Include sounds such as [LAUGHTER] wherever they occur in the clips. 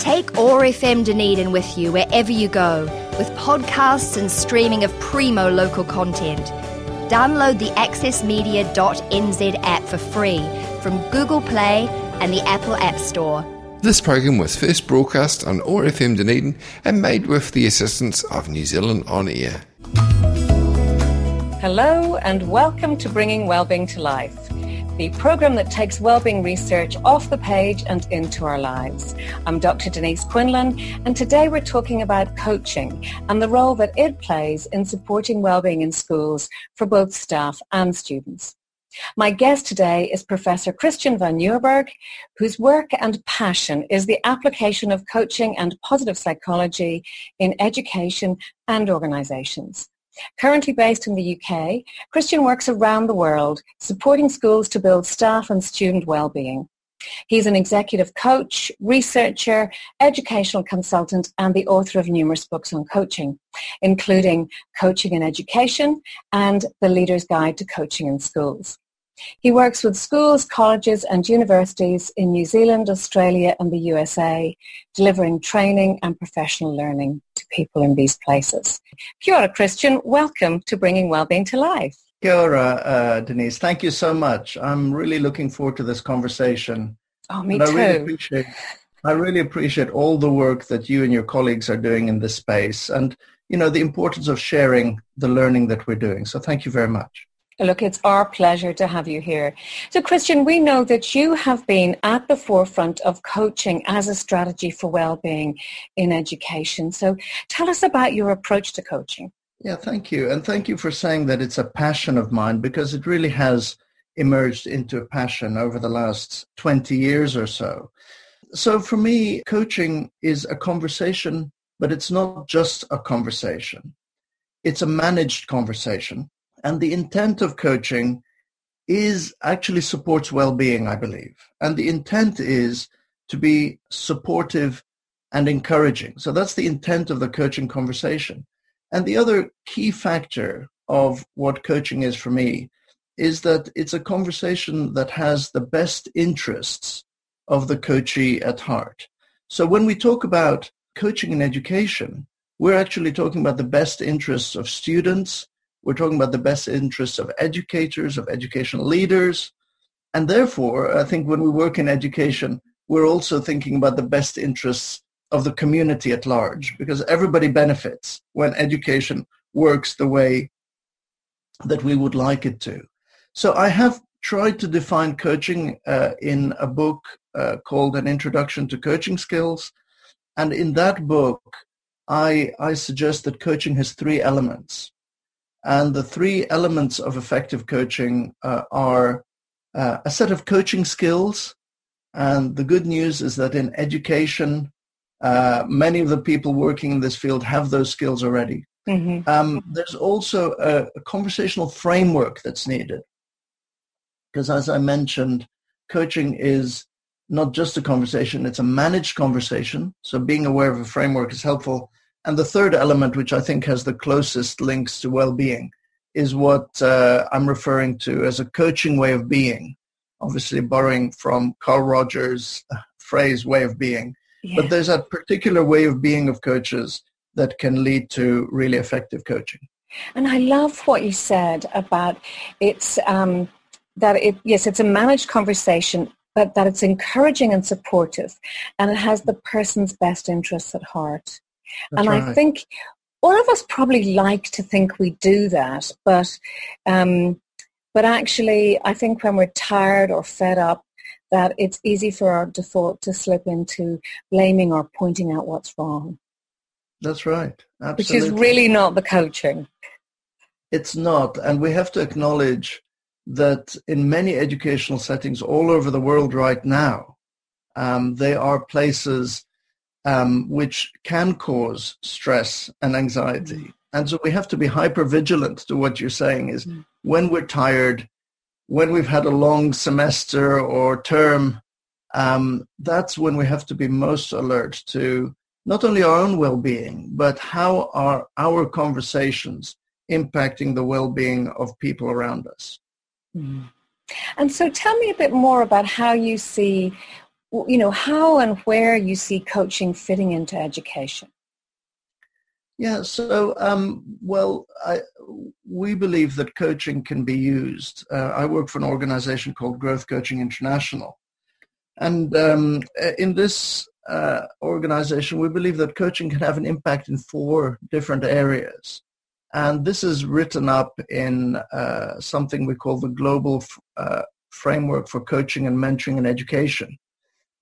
Take OAR FM Dunedin with you wherever you go, with podcasts and streaming of primo local content. Download the accessmedia.nz app for free from Google Play and the Apple App Store. This program was first broadcast on OAR FM Dunedin and made with the assistance of New Zealand On Air. Hello and welcome to Bringing Wellbeing to Life the program that takes wellbeing research off the page and into our lives. I'm Dr. Denise Quinlan, and today we're talking about coaching and the role that it plays in supporting wellbeing in schools for both staff and students. My guest today is Professor Christian van Nieuwerburgh, whose work and passion is the application of coaching and positive psychology in education and organizations. Currently based in the UK, Christian works around the world supporting schools to build staff and student well-being. He's an executive coach, researcher, educational consultant, and the author of numerous books on coaching, including Coaching in Education and The Leader's Guide to Coaching in Schools. He works with schools, colleges and universities in New Zealand, Australia and the USA, delivering training and professional learning to people in these places. Kia ora, Christian. Welcome to Bringing Wellbeing to Life. Kia ora, uh, Denise. Thank you so much. I'm really looking forward to this conversation. Oh, me and too. I really appreciate I really appreciate all the work that you and your colleagues are doing in this space and, you know, the importance of sharing the learning that we're doing. So thank you very much. Look, it's our pleasure to have you here. So Christian, we know that you have been at the forefront of coaching as a strategy for well-being in education. So tell us about your approach to coaching. Yeah, thank you. And thank you for saying that it's a passion of mine because it really has emerged into a passion over the last 20 years or so. So for me, coaching is a conversation, but it's not just a conversation. It's a managed conversation and the intent of coaching is actually supports well-being, I believe. And the intent is to be supportive and encouraging. So that's the intent of the coaching conversation. And the other key factor of what coaching is for me is that it's a conversation that has the best interests of the coachee at heart. So when we talk about coaching in education, we're actually talking about the best interests of students, we're talking about the best interests of educators, of educational leaders. And therefore, I think when we work in education, we're also thinking about the best interests of the community at large because everybody benefits when education works the way that we would like it to. So I have tried to define coaching uh, in a book uh, called An Introduction to Coaching Skills. And in that book, I, I suggest that coaching has three elements. And the three elements of effective coaching uh, are uh, a set of coaching skills. And the good news is that in education, uh, many of the people working in this field have those skills already. Mm-hmm. Um, there's also a, a conversational framework that's needed. Because as I mentioned, coaching is not just a conversation, it's a managed conversation. So being aware of a framework is helpful. And the third element, which I think has the closest links to well-being, is what uh, I'm referring to as a coaching way of being, obviously borrowing from Carl Rogers' phrase way of being. Yeah. But there's a particular way of being of coaches that can lead to really effective coaching. And I love what you said about it's um, that it yes, it's a managed conversation, but that it's encouraging and supportive, and it has the person's best interests at heart. That's and right. I think all of us probably like to think we do that, but um, but actually, I think when we're tired or fed up, that it's easy for our default to slip into blaming or pointing out what's wrong. That's right. Absolutely. Which is really not the coaching. It's not. And we have to acknowledge that in many educational settings all over the world right now, um, there are places um, which can cause stress and anxiety. Mm. And so we have to be hyper vigilant to what you're saying is mm. when we're tired, when we've had a long semester or term, um, that's when we have to be most alert to not only our own well-being, but how are our conversations impacting the well-being of people around us. Mm. And so tell me a bit more about how you see you know, how and where you see coaching fitting into education. Yeah, so, um, well, I, we believe that coaching can be used. Uh, I work for an organization called Growth Coaching International. And um, in this uh, organization, we believe that coaching can have an impact in four different areas. And this is written up in uh, something we call the Global uh, Framework for Coaching and Mentoring and Education.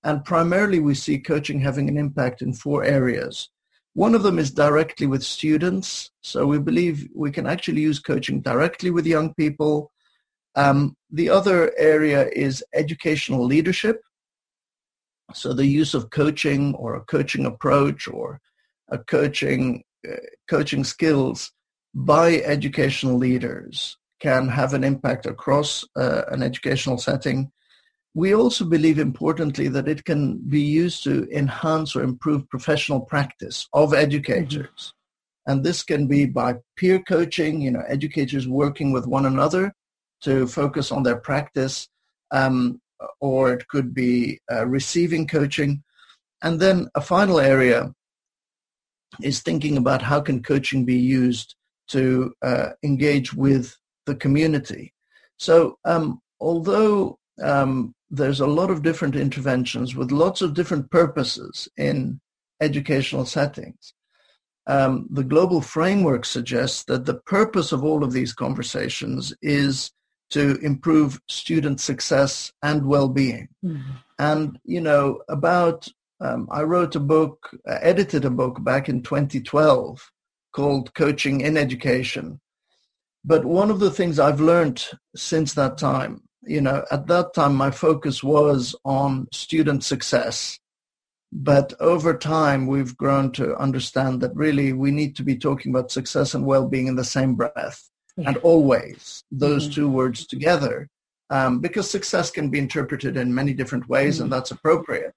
And primarily we see coaching having an impact in four areas. One of them is directly with students. So we believe we can actually use coaching directly with young people. Um, the other area is educational leadership. So the use of coaching or a coaching approach or a coaching uh, coaching skills by educational leaders can have an impact across uh, an educational setting. We also believe importantly that it can be used to enhance or improve professional practice of educators. Mm-hmm. And this can be by peer coaching, you know, educators working with one another to focus on their practice, um, or it could be uh, receiving coaching. And then a final area is thinking about how can coaching be used to uh, engage with the community. So um, although um, there's a lot of different interventions with lots of different purposes in educational settings, um, the global framework suggests that the purpose of all of these conversations is to improve student success and well-being. Mm-hmm. And, you know, about, um, I wrote a book, uh, edited a book back in 2012 called Coaching in Education. But one of the things I've learned since that time, you know, at that time my focus was on student success. But over time, we've grown to understand that really we need to be talking about success and well-being in the same breath yeah. and always those mm-hmm. two words together um, because success can be interpreted in many different ways mm-hmm. and that's appropriate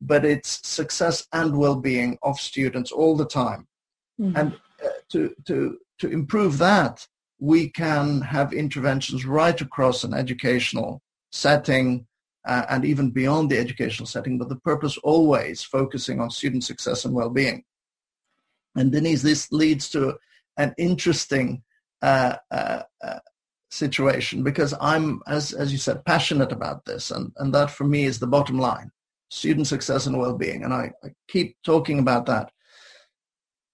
but it's success and well-being of students all the time mm-hmm. and to, to, to improve that, we can have interventions right across an educational setting uh, and even beyond the educational setting, but the purpose always focusing on student success and well-being. And Denise, this leads to an interesting uh, uh, uh, situation because I'm, as, as you said, passionate about this. And, and that for me is the bottom line, student success and well-being. And I, I keep talking about that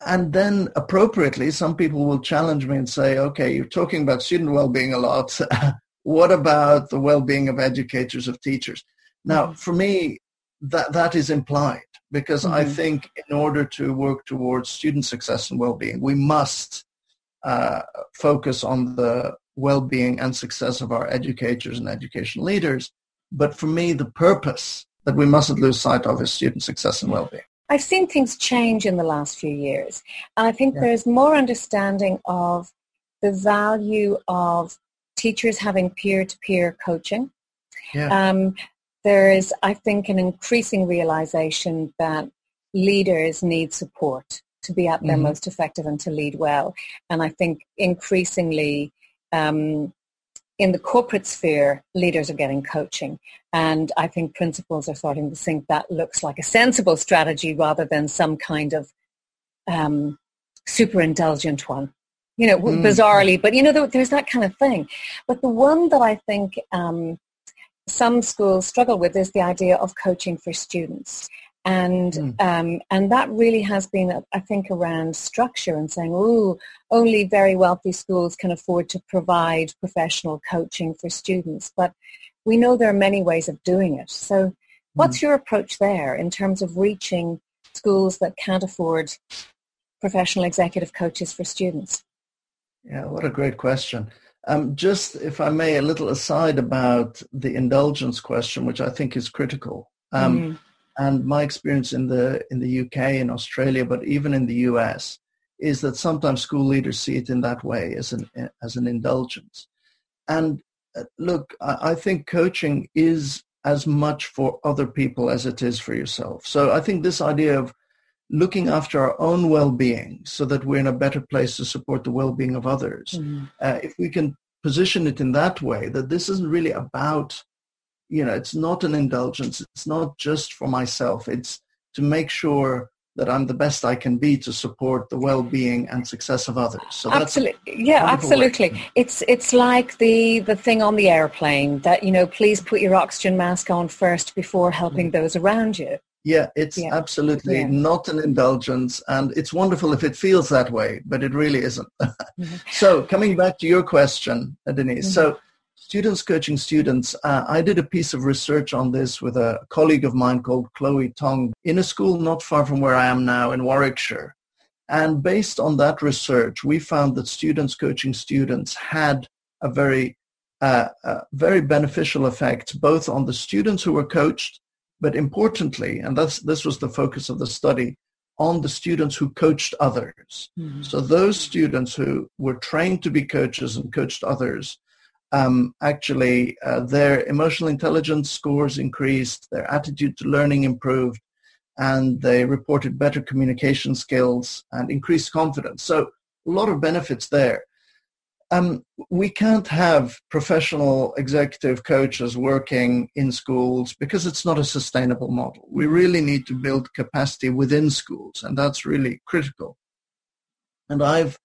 and then appropriately, some people will challenge me and say, okay, you're talking about student well-being a lot. [LAUGHS] what about the well-being of educators, of teachers? Now, mm-hmm. for me, that, that is implied because mm-hmm. I think in order to work towards student success and well-being, we must uh, focus on the well-being and success of our educators and education leaders. But for me, the purpose that we mustn't lose sight of is student success and well-being. I've seen things change in the last few years. And I think yeah. there's more understanding of the value of teachers having peer-to-peer coaching. Yeah. Um, there is, I think, an increasing realization that leaders need support to be at their mm-hmm. most effective and to lead well. And I think increasingly um, in the corporate sphere, leaders are getting coaching. And I think principals are starting to think that looks like a sensible strategy rather than some kind of um, super indulgent one. You know, mm. bizarrely, but you know, there's that kind of thing. But the one that I think um, some schools struggle with is the idea of coaching for students and mm. um, and that really has been, I think, around structure and saying, oh, only very wealthy schools can afford to provide professional coaching for students. But we know there are many ways of doing it. So, what's mm. your approach there in terms of reaching schools that can't afford professional executive coaches for students? Yeah, what a great question. Um, just, if I may, a little aside about the indulgence question, which I think is critical. Um, mm and my experience in the in the UK and Australia, but even in the US, is that sometimes school leaders see it in that way as an as an indulgence. And uh, look, I, I think coaching is as much for other people as it is for yourself. So I think this idea of looking after our own well-being so that we're in a better place to support the well-being of others. Mm-hmm. Uh, if we can position it in that way, that this isn't really about you know, it's not an indulgence. It's not just for myself. It's to make sure that I'm the best I can be to support the well-being and success of others. So absolutely, yeah, absolutely. Way. It's it's like the the thing on the airplane that you know, please put your oxygen mask on first before helping mm. those around you. Yeah, it's yeah. absolutely yeah. not an indulgence, and it's wonderful if it feels that way, but it really isn't. [LAUGHS] So, coming back to your question, Denise. Mm-hmm. So, students coaching students, uh, I did a piece of research on this with a colleague of mine called Chloe Tong in a school not far from where I am now in Warwickshire. And based on that research, we found that students coaching students had a very, uh, uh, very beneficial effect both on the students who were coached, but importantly, and that's, this was the focus of the study, on the students who coached others. Mm-hmm. So those students who were trained to be coaches and coached others um, actually uh, their emotional intelligence scores increased, their attitude to learning improved, and they reported better communication skills and increased confidence. So a lot of benefits there. Um, we can't have professional executive coaches working in schools because it's not a sustainable model. We really need to build capacity within schools, and that's really critical. And I've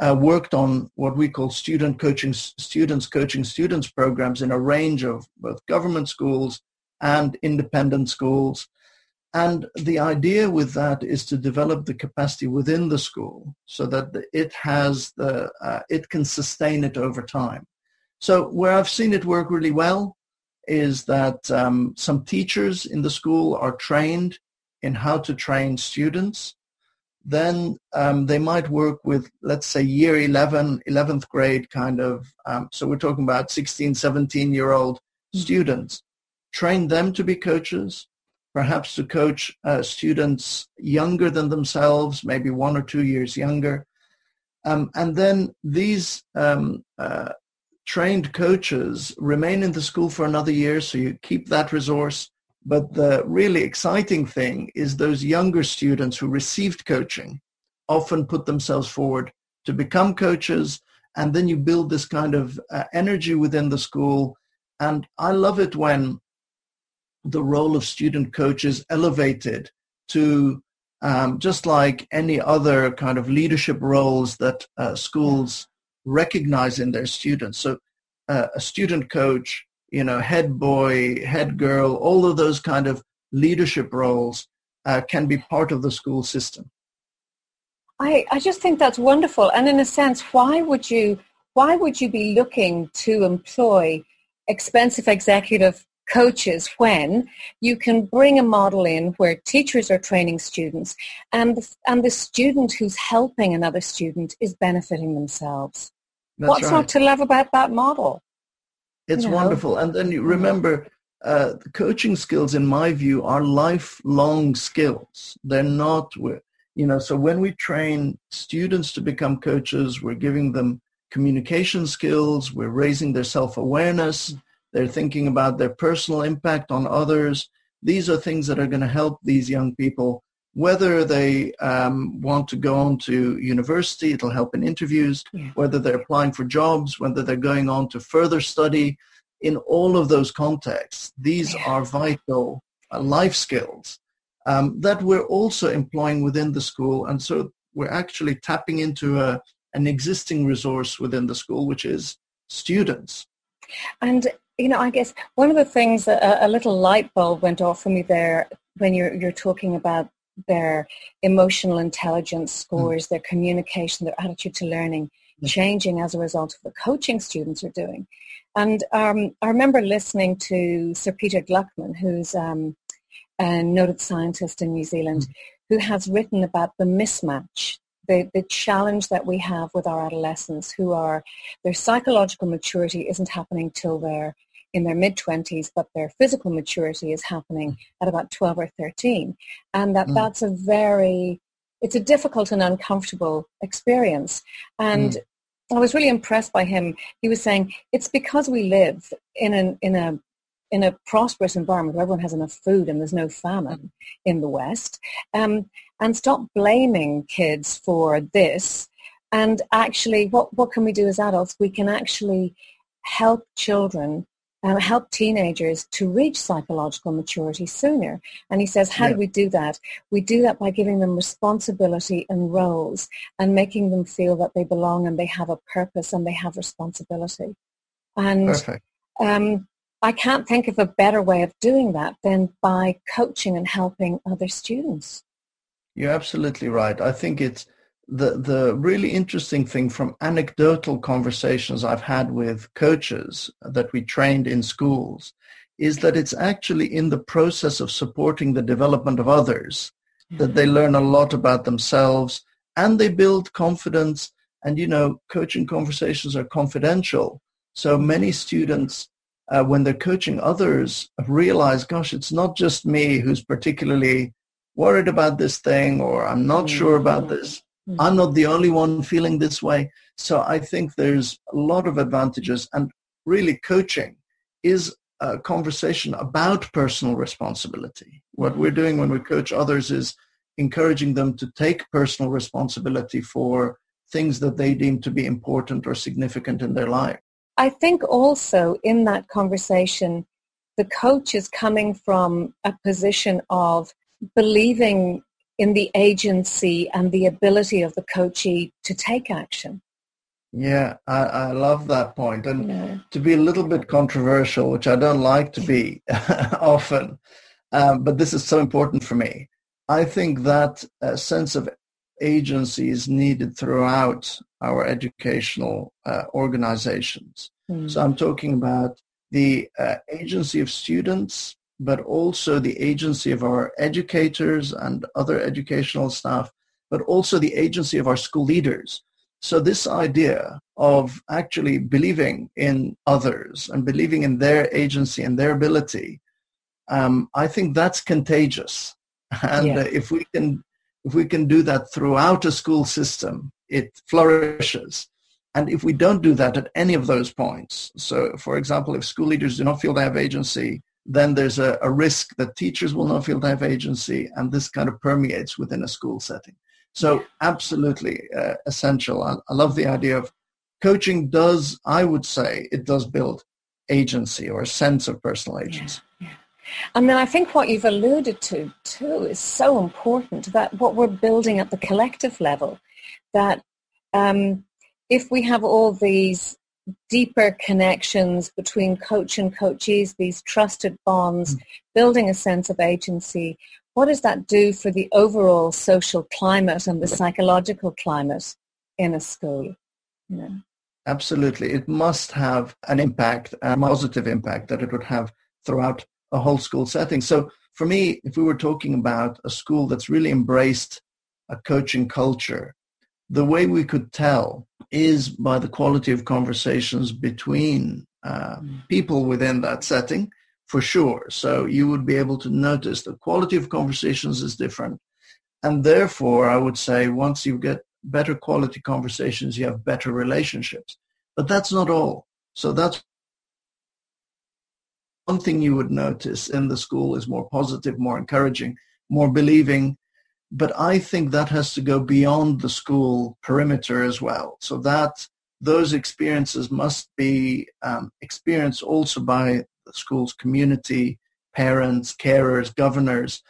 uh, worked on what we call student coaching, students coaching students programs in a range of both government schools and independent schools. And the idea with that is to develop the capacity within the school so that it has the, uh, it can sustain it over time. So where I've seen it work really well is that um, some teachers in the school are trained in how to train students then um, they might work with, let's say, year 11, 11th grade kind of, um, so we're talking about 16, 17 year old mm-hmm. students, train them to be coaches, perhaps to coach uh, students younger than themselves, maybe one or two years younger. Um, and then these um, uh, trained coaches remain in the school for another year, so you keep that resource but the really exciting thing is those younger students who received coaching often put themselves forward to become coaches. And then you build this kind of uh, energy within the school. And I love it when the role of student coach is elevated to um, just like any other kind of leadership roles that uh, schools recognize in their students. So uh, a student coach you know, head boy, head girl, all of those kind of leadership roles uh, can be part of the school system. I, I just think that's wonderful. And in a sense, why would you why would you be looking to employ expensive executive coaches when you can bring a model in where teachers are training students and the, and the student who's helping another student is benefiting themselves? That's What's right. not to love about that model? It's you know? wonderful. And then you remember uh, the coaching skills, in my view, are lifelong skills. They're not, you know, so when we train students to become coaches, we're giving them communication skills, we're raising their self-awareness, they're thinking about their personal impact on others. These are things that are going to help these young people whether they um, want to go on to university, it'll help in interviews, yeah. whether they're applying for jobs, whether they're going on to further study. In all of those contexts, these yeah. are vital uh, life skills um, that we're also employing within the school. And so we're actually tapping into a, an existing resource within the school, which is students. And, you know, I guess one of the things, a, a little light bulb went off for me there when you're, you're talking about their emotional intelligence hmm. scores, mm. their communication, their attitude to learning changing as a result of the coaching students are doing. And um, I remember listening to Sir Peter Gluckman, who's um, a noted scientist in New Zealand, mm. who has written about the mismatch, the, the challenge that we have with our adolescents who are, their psychological maturity isn't happening till they're in their mid-20s, but their physical maturity is happening at about 12 or 13. And that mm. that's a very, it's a difficult and uncomfortable experience. And mm. I was really impressed by him. He was saying, it's because we live in, an, in a in a prosperous environment where everyone has enough food and there's no famine mm. in the West, um, and stop blaming kids for this. And actually, what, what can we do as adults? We can actually help children um, help teenagers to reach psychological maturity sooner. And he says, how yeah. do we do that? We do that by giving them responsibility and roles and making them feel that they belong and they have a purpose and they have responsibility. And um, I can't think of a better way of doing that than by coaching and helping other students. You're absolutely right. I think it's the the really interesting thing from anecdotal conversations I've had with coaches that we trained in schools is that it's actually in the process of supporting the development of others that they learn a lot about themselves and they build confidence. And you know coaching conversations are confidential. So many students uh, when they're coaching others realize gosh it's not just me who's particularly worried about this thing or i'm not sure about mm-hmm. this Mm-hmm. I'm not the only one feeling this way. So I think there's a lot of advantages. And really, coaching is a conversation about personal responsibility. What we're doing when we coach others is encouraging them to take personal responsibility for things that they deem to be important or significant in their life. I think also in that conversation, the coach is coming from a position of believing in the agency and the ability of the coachee to take action. Yeah, I, I love that point. And yeah. to be a little bit controversial, which I don't like to be [LAUGHS] often, um, but this is so important for me. I think that uh, sense of agency is needed throughout our educational uh, organizations. Mm. So I'm talking about the uh, agency of students, but also the agency of our educators and other educational staff, but also the agency of our school leaders. So this idea of actually believing in others and believing in their agency and their ability, um, I think that's contagious. [LAUGHS] And yeah. uh, if we can, if we can do that throughout a school system, it flourishes. And if we don't do that at any of those points, so for example, if school leaders do not feel they have agency then there's a, a, risk that teachers will not feel to have agency, and this kind of permeates within a school setting. So absolutely uh, essential. I, I, love the idea of coaching does, I would say, it does build agency or a sense of personal agency. Yeah, then I think what you've alluded to too is so important that what we're building at the collective level, that um, if we have all these deeper connections between coach and coachees, these trusted bonds, mm. building a sense of agency. What does that do for the overall social climate and the psychological climate in a school? Absolutely. It must have an impact, a positive impact that it would have throughout a whole school setting. So for me, if we were talking about a school that's really embraced a coaching culture, the way we could tell is by the quality of conversations between uh, mm. people within that setting, for sure. So you would be able to notice the quality of conversations is different. And therefore, I would say once you get better quality conversations, you have better relationships. But that's not all. So that's one thing you would notice in the school is more positive, more encouraging, more believing, but I think that has to go beyond the school perimeter as well. So that those experiences must be um, experienced also by the school's community, parents, carers, governors.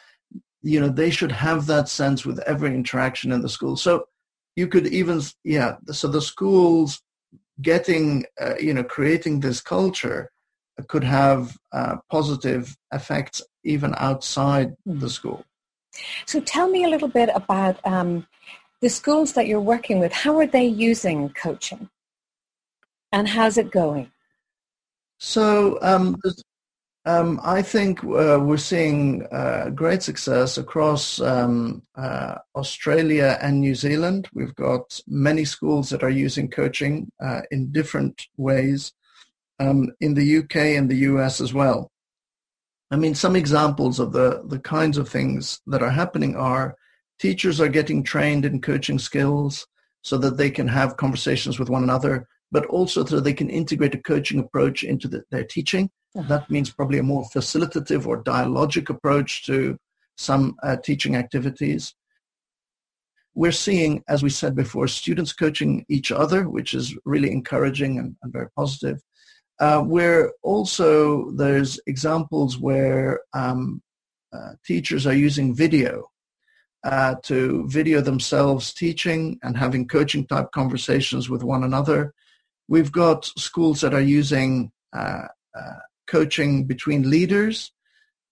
You know, they should have that sense with every interaction in the school. So you could even, yeah, so the schools getting, uh, you know, creating this culture could have uh, positive effects even outside mm-hmm. the school. So tell me a little bit about um, the schools that you're working with. How are they using coaching? And how's it going? So um, um, I think uh, we're seeing uh, great success across um, uh, Australia and New Zealand. We've got many schools that are using coaching uh, in different ways um, in the UK and the US as well. I mean, some examples of the, the kinds of things that are happening are teachers are getting trained in coaching skills so that they can have conversations with one another, but also so they can integrate a coaching approach into the, their teaching. Uh-huh. That means probably a more facilitative or dialogic approach to some uh, teaching activities. We're seeing, as we said before, students coaching each other, which is really encouraging and, and very positive. Uh, where also there's examples where um, uh, teachers are using video uh, to video themselves teaching and having coaching type conversations with one another. We've got schools that are using uh, uh, coaching between leaders.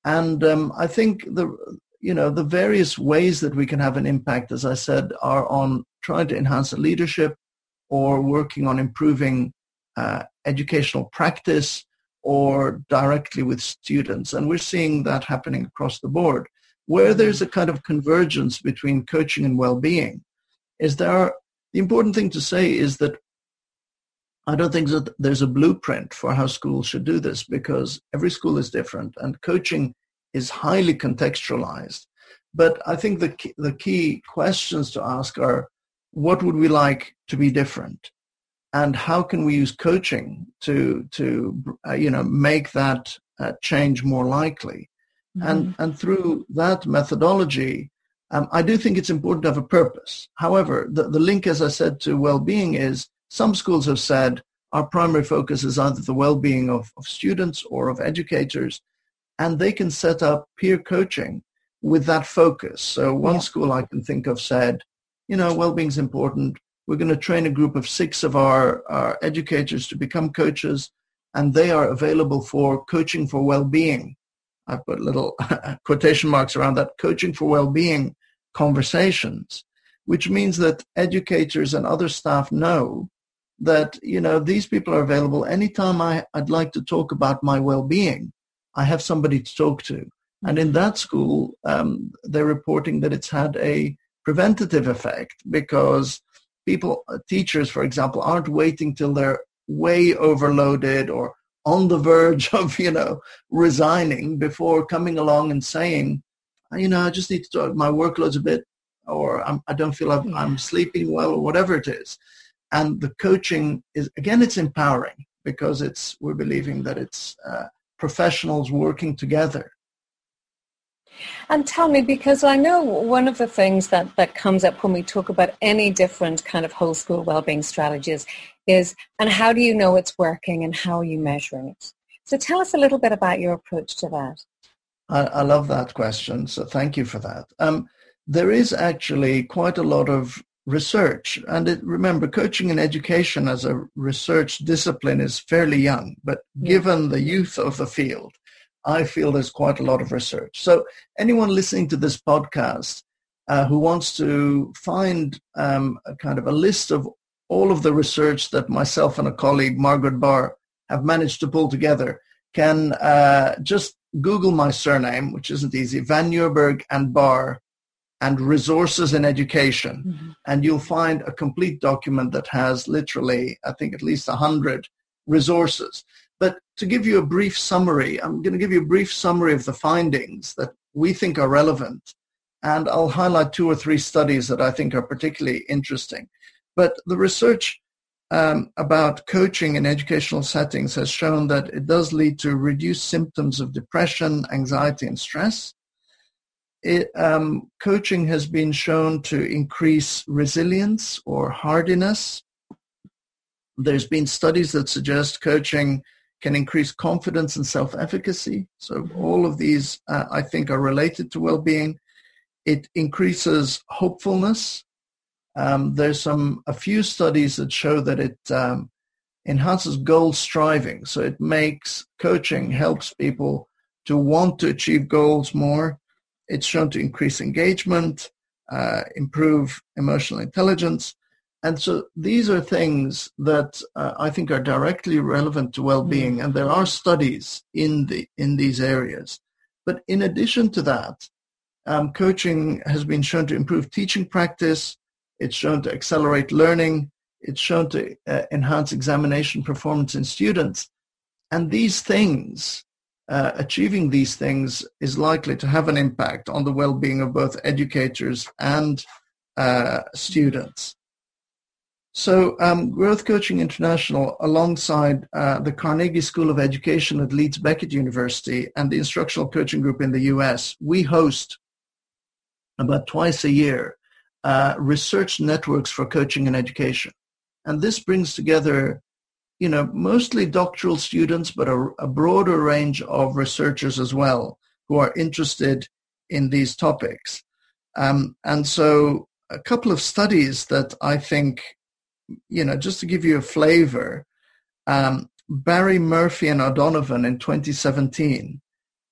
And um, I think the, you know, the various ways that we can have an impact, as I said, are on trying to enhance the leadership or working on improving uh, educational practice or directly with students. And we're seeing that happening across the board. Where there's a kind of convergence between coaching and well-being is there the important thing to say is that I don't think that there's a blueprint for how schools should do this because every school is different and coaching is highly contextualized. But I think the key, the key questions to ask are, what would we like to be different? And how can we use coaching to, to uh, you know, make that uh, change more likely? Mm-hmm. And, and through that methodology, um, I do think it's important to have a purpose. However, the, the link, as I said, to well-being is some schools have said our primary focus is either the well-being of, of students or of educators, and they can set up peer coaching with that focus. So one yeah. school I can think of said, you know, well-being is important. We're going to train a group of six of our, our educators to become coaches, and they are available for coaching for well-being. I put little [LAUGHS] quotation marks around that, coaching for well-being conversations, which means that educators and other staff know that you know these people are available anytime I, I'd like to talk about my well-being. I have somebody to talk to, and in that school, um, they're reporting that it's had a preventative effect because people, uh, teachers, for example, aren't waiting till they're way overloaded or on the [LAUGHS] verge of you know resigning before coming along and saying, you know, I just need to talk. My workload's a bit, or I'm, I do not feel I'm, I'm sleeping well, or whatever it is and the coaching is again it's empowering because it's we're believing that it's uh, professionals working together and tell me because i know one of the things that, that comes up when we talk about any different kind of whole school well-being strategies is and how do you know it's working and how are you measuring it? So tell us a little bit about your approach to that. I, I love that question so thank you for that. Um, there is actually quite a lot of research. And it, remember, coaching and education as a research discipline is fairly young, but given the youth of the field, I feel there's quite a lot of research. So anyone listening to this podcast uh, who wants to find um, a kind of a list of all of the research that myself and a colleague, Margaret Barr, have managed to pull together can uh, just Google my surname, which isn't easy, Van Nieuwerburgh and Barr, and resources in education. Mm-hmm. And you'll find a complete document that has literally, I think, at least 100 resources. But to give you a brief summary, I'm going to give you a brief summary of the findings that we think are relevant. And I'll highlight two or three studies that I think are particularly interesting. But the research um, about coaching in educational settings has shown that it does lead to reduced symptoms of depression, anxiety, and stress it, um, coaching has been shown to increase resilience or hardiness. There's been studies that suggest coaching can increase confidence and self-efficacy. So all of these, uh, I think, are related to well-being. It increases hopefulness. Um, there's some a few studies that show that it um, enhances goal striving. So it makes coaching helps people to want to achieve goals more it's shown to increase engagement, uh, improve emotional intelligence. And so these are things that uh, I think are directly relevant to well-being, mm. and there are studies in the in these areas. But in addition to that, um, coaching has been shown to improve teaching practice. It's shown to accelerate learning. It's shown to uh, enhance examination performance in students. And these things uh, achieving these things is likely to have an impact on the well-being of both educators and uh, students. So um, Growth Coaching International, alongside uh, the Carnegie School of Education at Leeds Beckett University and the Instructional Coaching Group in the US, we host about twice a year uh, research networks for coaching and education. And this brings together you know, mostly doctoral students, but a, a broader range of researchers as well who are interested in these topics. Um, and so a couple of studies that I think, you know, just to give you a flavor, um, Barry Murphy and O'Donovan in 2017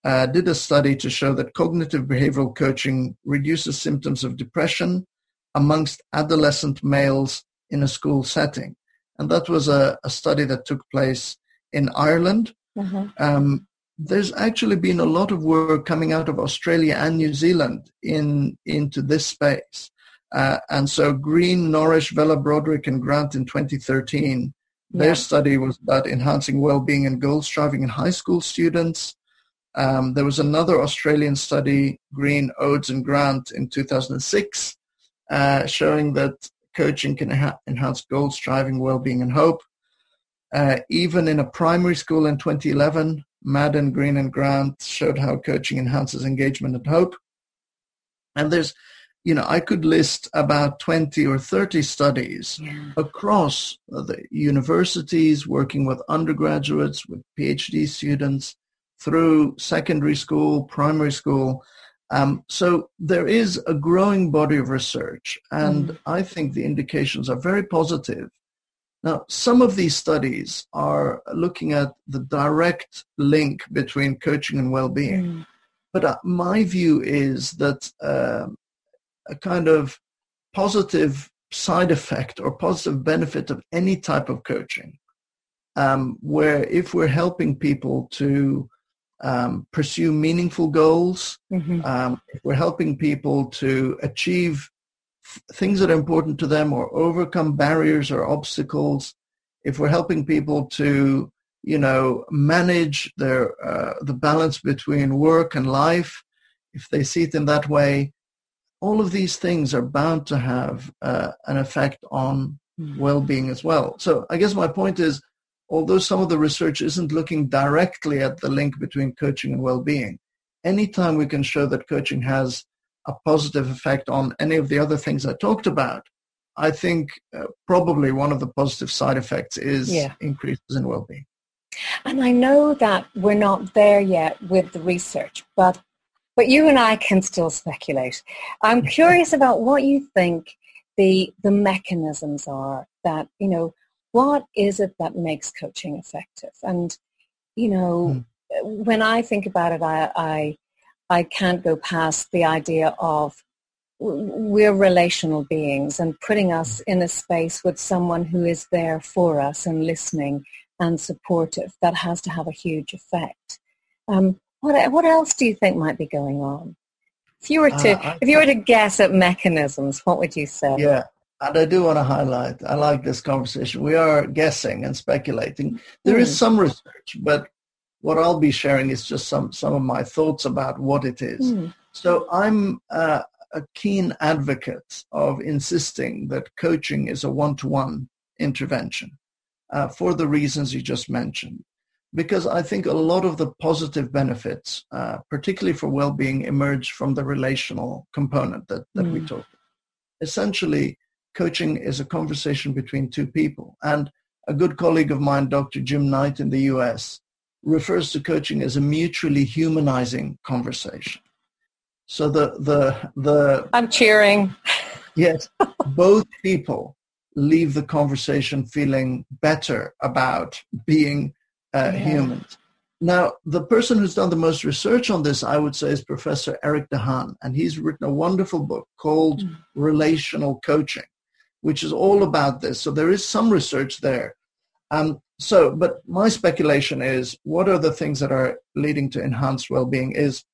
uh, did a study to show that cognitive behavioral coaching reduces symptoms of depression amongst adolescent males in a school setting. And that was a, a study that took place in Ireland. Mm-hmm. Um, there's actually been a lot of work coming out of Australia and New Zealand in into this space. Uh, and so Green, Norrish, Vella, Brodrick, and Grant in 2013 their study was about enhancing well-being and goal striving in high school students. Um, there was another Australian study, Green, Oades, and Grant in 2006, uh, showing that coaching can ha- enhance goal striving, well-being, and hope. Uh, even in a primary school in 2011, Madden, Green, and Grant showed how coaching enhances engagement and hope. And there's you know, I could list about 20 or 30 studies yeah. across the universities, working with undergraduates, with PhD students, through secondary school, primary school. Um, so there is a growing body of research, and mm. I think the indications are very positive. Now, some of these studies are looking at the direct link between coaching and well-being. Mm. But uh, my view is that uh, a kind of positive side effect or positive benefit of any type of coaching, um, where if we're helping people to um, pursue meaningful goals, mm-hmm. um, if we're helping people to achieve things that are important to them or overcome barriers or obstacles, if we're helping people to, you know, manage their uh, the balance between work and life, if they see it in that way, all of these things are bound to have uh, an effect on mm. well-being as well. So I guess my point is, although some of the research isn't looking directly at the link between coaching and well-being, anytime we can show that coaching has a positive effect on any of the other things I talked about, I think uh, probably one of the positive side effects is yeah. increases in well-being. And I know that we're not there yet with the research, but but you and I can still speculate. I'm curious about what you think the the mechanisms are that you know what is it that makes coaching effective and you know mm. when i think about it I, I i can't go past the idea of we're relational beings and putting us hmm. in a space with someone who is there for us and listening and supportive that has to have a huge effect um, what what else do you think might be going on? If you were to uh, if you were to guess at mechanisms, what would you say? Yeah, and I do want to highlight. I like this conversation. We are guessing and speculating. There mm. is hmm. some research, but what I'll be sharing is just some some of my thoughts about what it is. Mm. So I'm uh, a keen advocate of insisting that coaching is a one-to-one intervention uh, for the reasons you just mentioned because I think a lot of the positive benefits, uh, particularly for well-being, emerge from the relational component that, that mm. we talked. Essentially, coaching is a conversation between two people. And a good colleague of mine, Dr. Jim Knight in the US, refers to coaching as a mutually humanizing conversation. So the the the I'm cheering. Yes, both people leave the conversation feeling better about being uh, yeah. humans. Now, the person who's done the most research on this, I would say, is Professor Erik de Haan, and he's written a wonderful book called mm. Relational Coaching, which is all about this. So there is some research there. Um, so, but my speculation is, what are the things that are leading to enhanced well-being? Is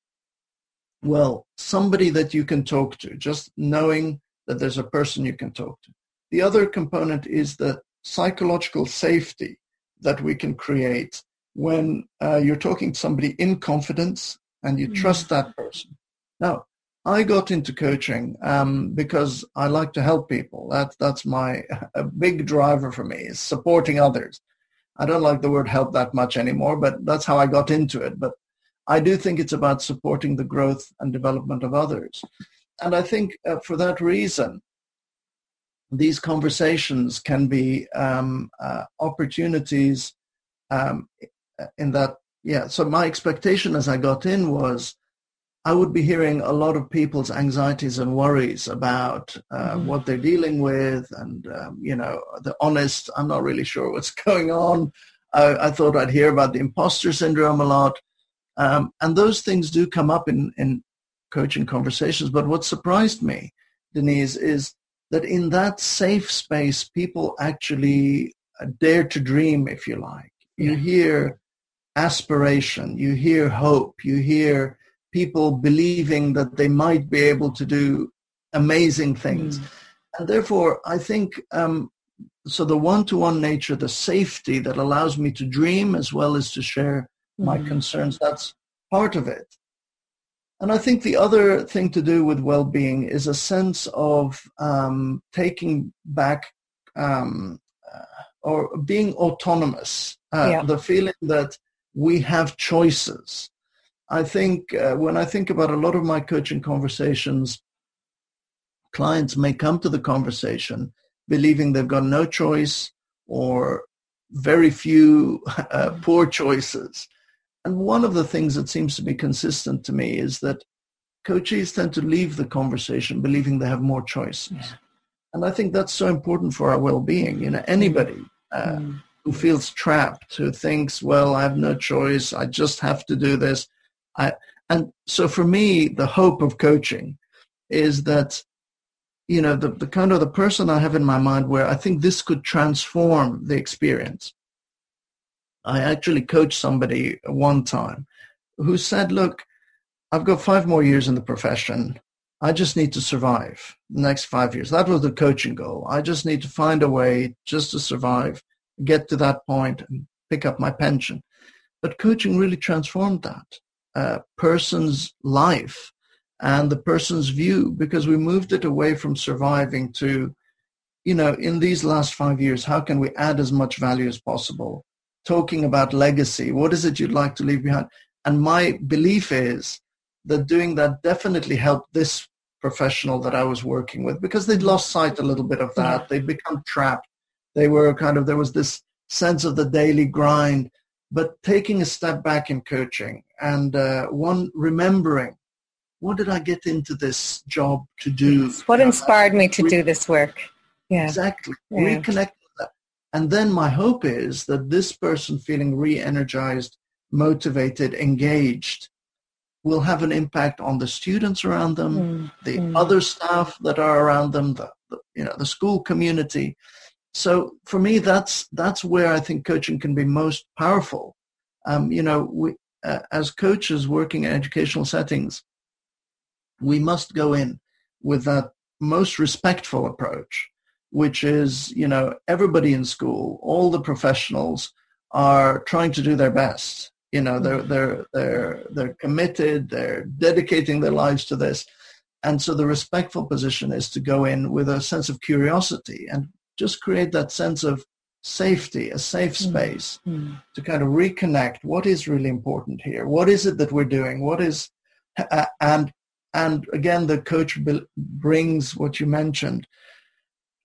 well, somebody that you can talk to, just knowing that there's a person you can talk to. The other component is the psychological safety that we can create when uh, you're talking to somebody in confidence and you mm. trust that person. Now, I got into coaching um, because I like to help people. That, that's my [LAUGHS] a big driver for me is supporting others. I don't like the word help that much anymore, but that's how I got into it. But I do think it's about supporting the growth and development of others. And I think uh, for that reason, these conversations can be um, uh, opportunities um, in that, yeah. So my expectation as I got in was I would be hearing a lot of people's anxieties and worries about uh, mm-hmm. what they're dealing with, and um, you know, the honest. I'm not really sure what's [LAUGHS] going on. I, I thought I'd hear about the imposter syndrome a lot, um, and those things do come up in in coaching conversations. But what surprised me, Denise, is that in that safe space, people actually dare to dream, if you like. You hear aspiration, you hear hope, you hear people believing that they might be able to do amazing things. Mm. And therefore, I think, um, so the one-to-one nature, the safety that allows me to dream as well as to share mm. my concerns, that's part of it. And I think the other thing to do with well-being is a sense of um, taking back um, uh, or being autonomous, uh, yeah. the feeling that we have choices. I think uh, when I think about a lot of my coaching conversations, clients may come to the conversation believing they've got no choice or very few [LAUGHS] uh, poor choices. And one of the things that seems to be consistent to me is that coaches tend to leave the conversation believing they have more choices. Yeah. And I think that's so important for our well-being. You know, anybody uh, mm. who feels trapped, who thinks, well, I have no choice, I just have to do this. I, and so for me, the hope of coaching is that, you know, the, the kind of the person I have in my mind where I think this could transform the experience I actually coached somebody one time who said, look, I've got five more years in the profession. I just need to survive the next five years. That was the coaching goal. I just need to find a way just to survive, get to that point and pick up my pension. But coaching really transformed that uh, person's life and the person's view because we moved it away from surviving to, you know, in these last five years, how can we add as much value as possible? Talking about legacy. What is it you'd like to leave behind? And my belief is that doing that definitely helped this professional that I was working with because they'd lost sight a little bit of that. They'd become trapped. They were kind of, there was this sense of the daily grind, but taking a step back in coaching and uh, one remembering what did I get into this job to do? What inspired me to do this work? Yeah. Exactly. Yeah. Reconnect and then my hope is that this person feeling re-energized, motivated, engaged will have an impact on the students around them, mm, the mm. other staff that are around them, the, the, you know, the school community. So for me, that's, that's where I think coaching can be most powerful. Um, you know, we, uh, as coaches working in educational settings, we must go in with that most respectful approach which is, you know, everybody in school, all the professionals are trying to do their best. You know, they're, mm-hmm. they're, they're, they're committed, they're dedicating their lives to this. And so the respectful position is to go in with a sense of curiosity and just create that sense of safety, a safe mm-hmm. space mm-hmm. to kind of reconnect what is really important here. What is it that we're doing? What is, uh, and, and again, the coach brings what you mentioned,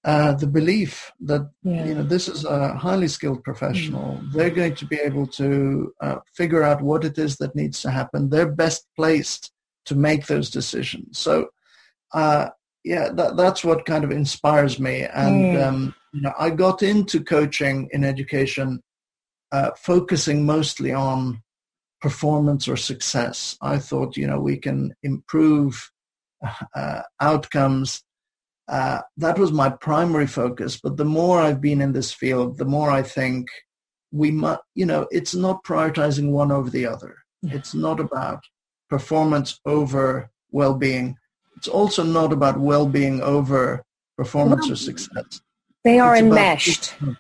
uh, the belief that yeah. you know this is a highly skilled professional. Mm. They're going to be able to uh, figure out what it is that needs to happen. They're best placed to make those decisions. So, uh, yeah, that, that's what kind of inspires me. And mm. um, you know, I got into coaching in education, uh, focusing mostly on performance or success. I thought, you know, we can improve uh, outcomes uh, that was my primary focus. But the more I've been in this field, the more I think we must, you know, it's not prioritizing one over the other. It's not about performance over well-being. It's also not about well-being over performance well, or success. They are it's enmeshed. About,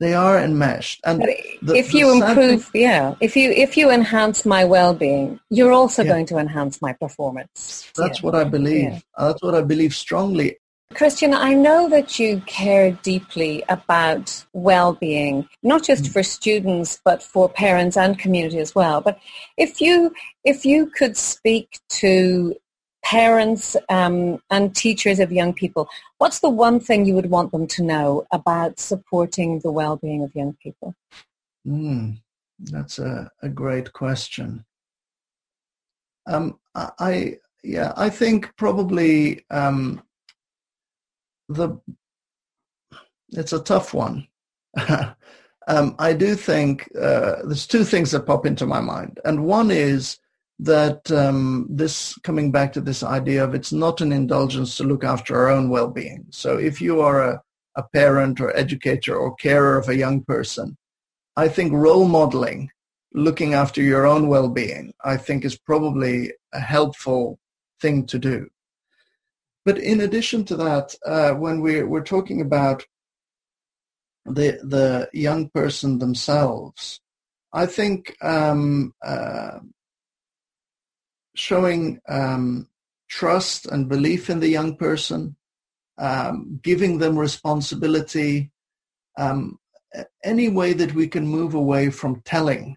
they are enmeshed. And the, if you improve, thing, yeah, if you if you enhance my well-being, you're also yeah. going to enhance my performance. That's yeah. what I believe. Yeah. That's what I believe strongly. Christian, I know that you care deeply about well-being, not just mm. for students, but for parents and community as well. But if you, if you could speak to parents um, and teachers of young people, what's the one thing you would want them to know about supporting the well-being of young people? Mm, that's a, a great question. Um, I yeah, I think probably um, the it's a tough one. [LAUGHS] um, I do think uh, there's two things that pop into my mind, and one is that um, this coming back to this idea of it's not an indulgence to look after our own well-being. So if you are a, a parent or educator or carer of a young person, I think role modeling, looking after your own well-being, I think is probably a helpful thing to do. But in addition to that, uh, when we're, we're talking about the the young person themselves, I think um, uh, showing um, trust and belief in the young person, um, giving them responsibility, um, any way that we can move away from telling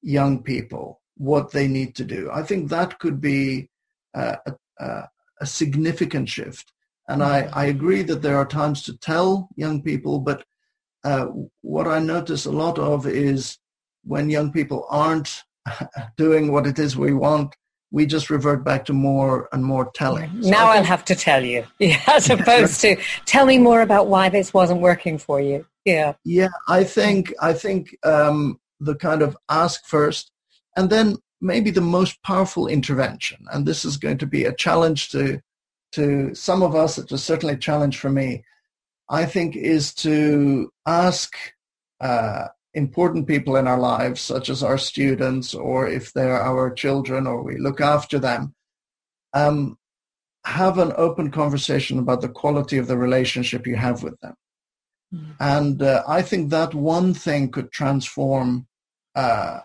young people what they need to do. I think that could be uh, a, a, significant shift. And I, mm-hmm. I agree that there are times to tell young people, but uh, what I notice a lot of is when young people aren't [LAUGHS] doing what it is we want, we just revert back to more and more telling. So now I'll have to tell you, [LAUGHS] yeah, as opposed to [LAUGHS] tell me more about why this wasn't working for you. Yeah, yeah. I think I think um, the kind of ask first, and then maybe the most powerful intervention. And this is going to be a challenge to to some of us. It was certainly a challenge for me. I think is to ask uh, important people in our lives, such as our students, or if they're our children, or we look after them, um, have an open conversation about the quality of the relationship you have with them. Mm-hmm. And uh, I think that one thing could transform uh,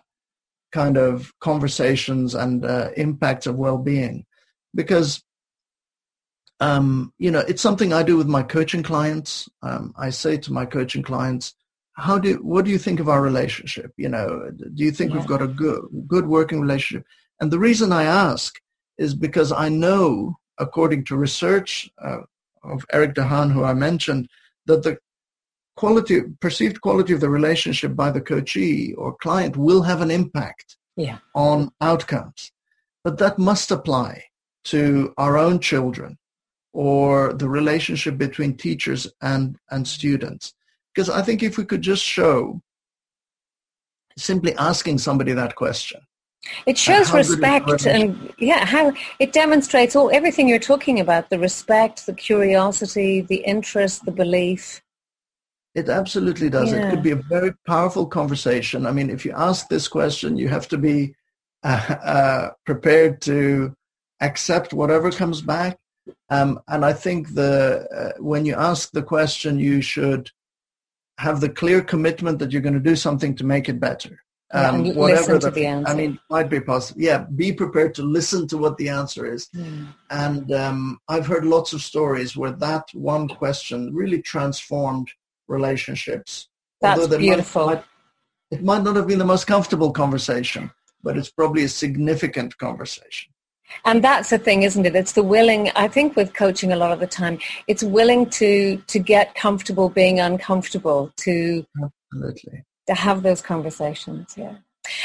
kind of conversations and uh, impacts of well-being, because um, you know it's something I do with my coaching clients. Um, I say to my coaching clients, how do what do you think of our relationship you know do you think yeah. we've got a good good working relationship and the reason i ask is because i know according to research uh, of Erik de Haan who i mentioned that the quality perceived quality of the relationship by the coachee or client will have an impact yeah. on outcomes but that must apply to our own children or the relationship between teachers and and students because I think if we could just show simply asking somebody that question. It shows respect and yeah, how it demonstrates all everything you're talking about, the respect, the curiosity, the interest, the belief. It absolutely does. Yeah. It could be a very powerful conversation. I mean, if you ask this question, you have to be [LAUGHS] uh, uh, prepared to accept whatever comes back. Um, and I think the uh, when you ask the question, you should have the clear commitment that you're going to do something to make it better. Um, yeah, whatever the, the. I mean, might be possible. Yeah, be prepared to listen to what the answer is. Hmm. And um, I've heard lots of stories where that one question really transformed relationships. That's beautiful. Might, it might not have been the most comfortable conversation, but it's probably a significant conversation. And that's the thing, isn't it? It's the willing, I think with coaching a lot of the time, it's willing to, to get comfortable being uncomfortable, to, Absolutely. to have those conversations. Yeah.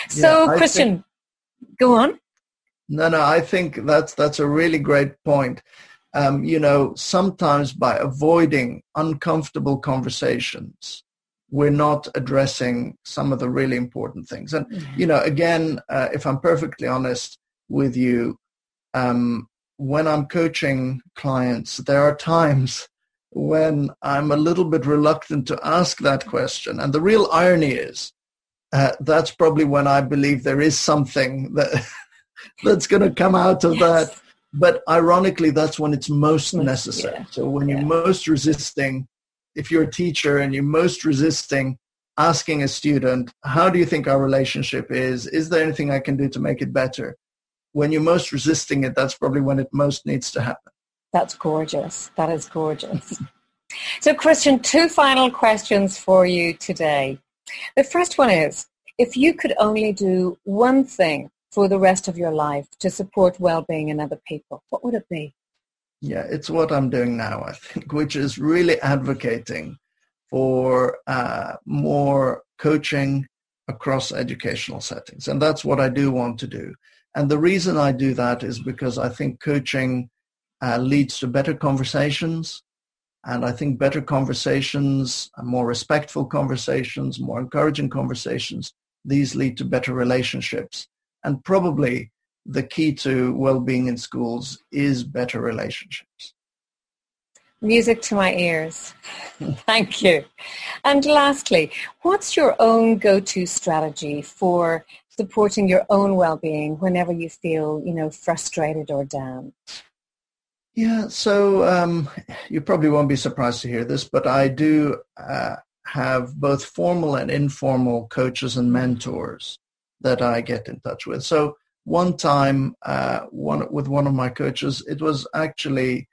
So yeah, Christian, think, go on. No, no, I think that's, that's a really great point. Um, you know, sometimes by avoiding uncomfortable conversations, we're not addressing some of the really important things. And, mm-hmm. you know, again, uh, if I'm perfectly honest with you, um, when I'm coaching clients, there are times when I'm a little bit reluctant to ask that question. And the real irony is uh, that's probably when I believe there is something that [LAUGHS] that's going to come out of yes. that. But ironically, that's when it's most necessary. Yeah. So when you're most resisting, if you're a teacher and you're most resisting asking a student, how do you think our relationship is? Is there anything I can do to make it better? when you're most resisting it, that's probably when it most needs to happen. That's gorgeous. That is gorgeous. [LAUGHS] so, Christian, two final questions for you today. The first one is if you could only do one thing for the rest of your life to support well-being in other people, what would it be? Yeah, it's what I'm doing now, I think, which is really advocating for uh, more coaching across educational settings. And that's what I do want to do. And the reason I do that is because I think coaching uh, leads to better conversations. And I think better conversations, more respectful conversations, more encouraging conversations, these lead to better relationships. And probably the key to well-being in schools is better relationships. Music to my ears. [LAUGHS] Thank you. And lastly, what's your own go-to strategy for supporting your own well-being whenever you feel, you know, frustrated or down? Yeah, so um, you probably won't be surprised to hear this, but I do uh, have both formal and informal coaches and mentors that I get in touch with. So one time, uh, one with one of my coaches, it was actually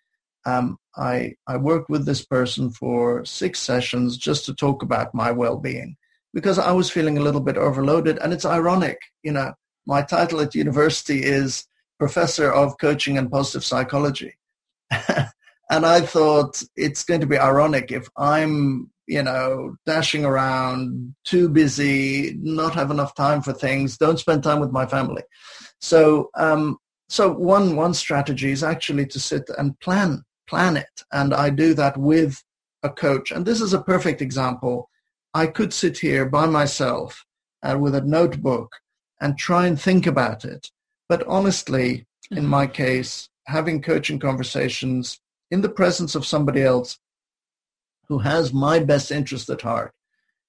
um, I I worked with this person for six sessions just to talk about my well-being because I was feeling a little bit overloaded, and it's ironic, you know, my title at university is professor of coaching and positive psychology. [LAUGHS] and I thought it's going to be ironic if I'm, you know, dashing around, too busy, not have enough time for things, don't spend time with my family. So, um, so one one strategy is actually to sit and plan plan it, and I do that with a coach. And this is a perfect example. I could sit here by myself uh, with a notebook and try and think about it. But honestly, in mm-hmm. my case, having coaching conversations in the presence of somebody else who has my best interest at heart,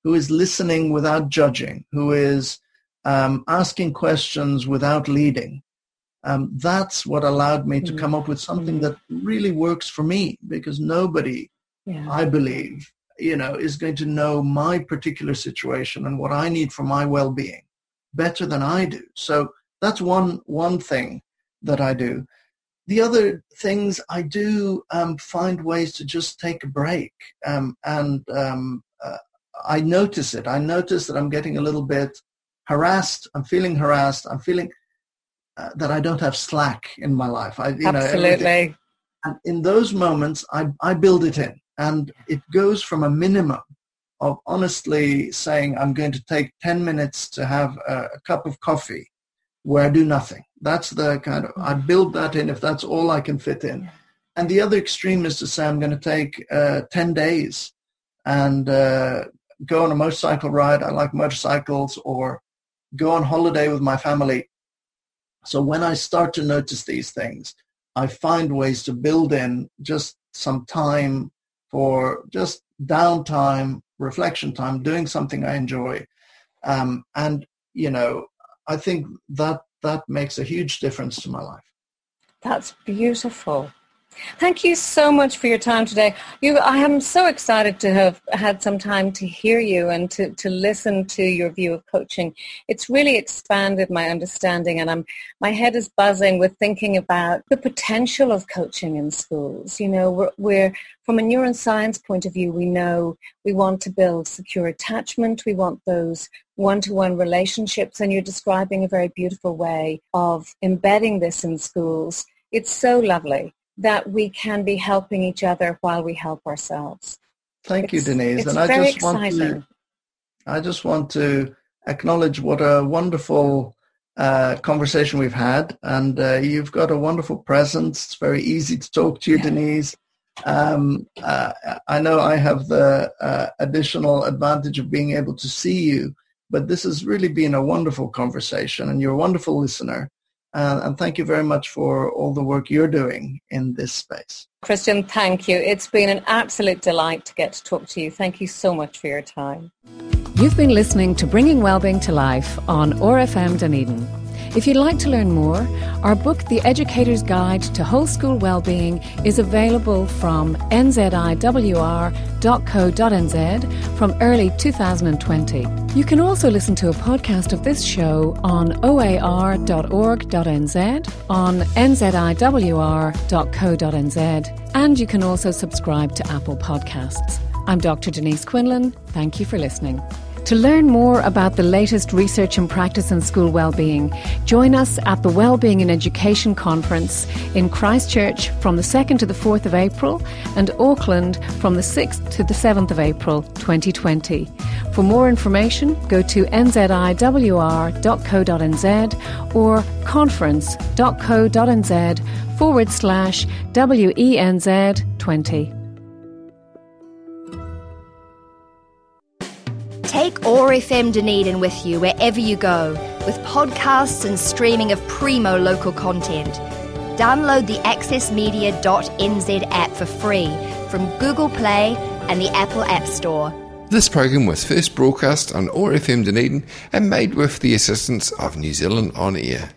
who is listening without judging, who is um, asking questions without leading. Um, that's what allowed me to mm-hmm. come up with something that really works for me because nobody, yeah. I believe, you know, is going to know my particular situation and what I need for my well-being better than I do. So that's one one thing that I do. The other things I do um, find ways to just take a break, um, and um, uh, I notice it. I notice that I'm getting a little bit harassed. I'm feeling harassed. I'm feeling uh, that I don't have slack in my life. I, you Absolutely. Know, and in those moments, I, I build it in, and it goes from a minimum of honestly saying I'm going to take 10 minutes to have a, a cup of coffee where I do nothing. That's the kind of, I build that in if that's all I can fit in. And the other extreme is to say I'm going to take uh, 10 days and uh, go on a motorcycle ride. I like motorcycles or go on holiday with my family. So when I start to notice these things, I find ways to build in just some time for just downtime, reflection time, doing something I enjoy. Um, and, you know, I think that that makes a huge difference to my life. That's beautiful. Thank you so much for your time today. You, I am so excited to have had some time to hear you and to, to listen to your view of coaching. It's really expanded my understanding and I'm, my head is buzzing with thinking about the potential of coaching in schools. You know, we're, we're from a neuroscience point of view, we know we want to build secure attachment. We want those one-to-one relationships and you're describing a very beautiful way of embedding this in schools. It's so lovely that we can be helping each other while we help ourselves. Thank it's, you, Denise. and I just exciting. want to I just want to acknowledge what a wonderful uh, conversation we've had, and uh, you've got a wonderful presence. It's very easy to talk to you, yeah. Denise. Um, uh, I know I have the uh, additional advantage of being able to see you, but this has really been a wonderful conversation, and you're a wonderful listener. Uh, and thank you very much for all the work you're doing in this space. Christian, thank you. It's been an absolute delight to get to talk to you. Thank you so much for your time. You've been listening to Bringing Wellbeing to Life on OAR FM Dunedin. If you'd like to learn more, our book, The Educator's Guide to Whole School Wellbeing, is available from nziwr.co.nz from early 2020. You can also listen to a podcast of this show on oar.org.nz, on nziwr.co.nz, and you can also subscribe to Apple Podcasts. I'm Dr. Denise Quinlan. Thank you for listening. To learn more about the latest research and practice in school wellbeing, join us at the Wellbeing in Education Conference in Christchurch from the 2nd to the 4th of April and Auckland from the 6th to the 7th of April 2020. For more information, go to nziwr.co.nz or conference.co.nz forward slash WENZ 20. Take OAR FM Dunedin with you wherever you go, with podcasts and streaming of primo local content. Download the accessmedia.nz app for free from Google Play and the Apple App Store. This program was first broadcast on OAR FM Dunedin and made with the assistance of New Zealand On Air.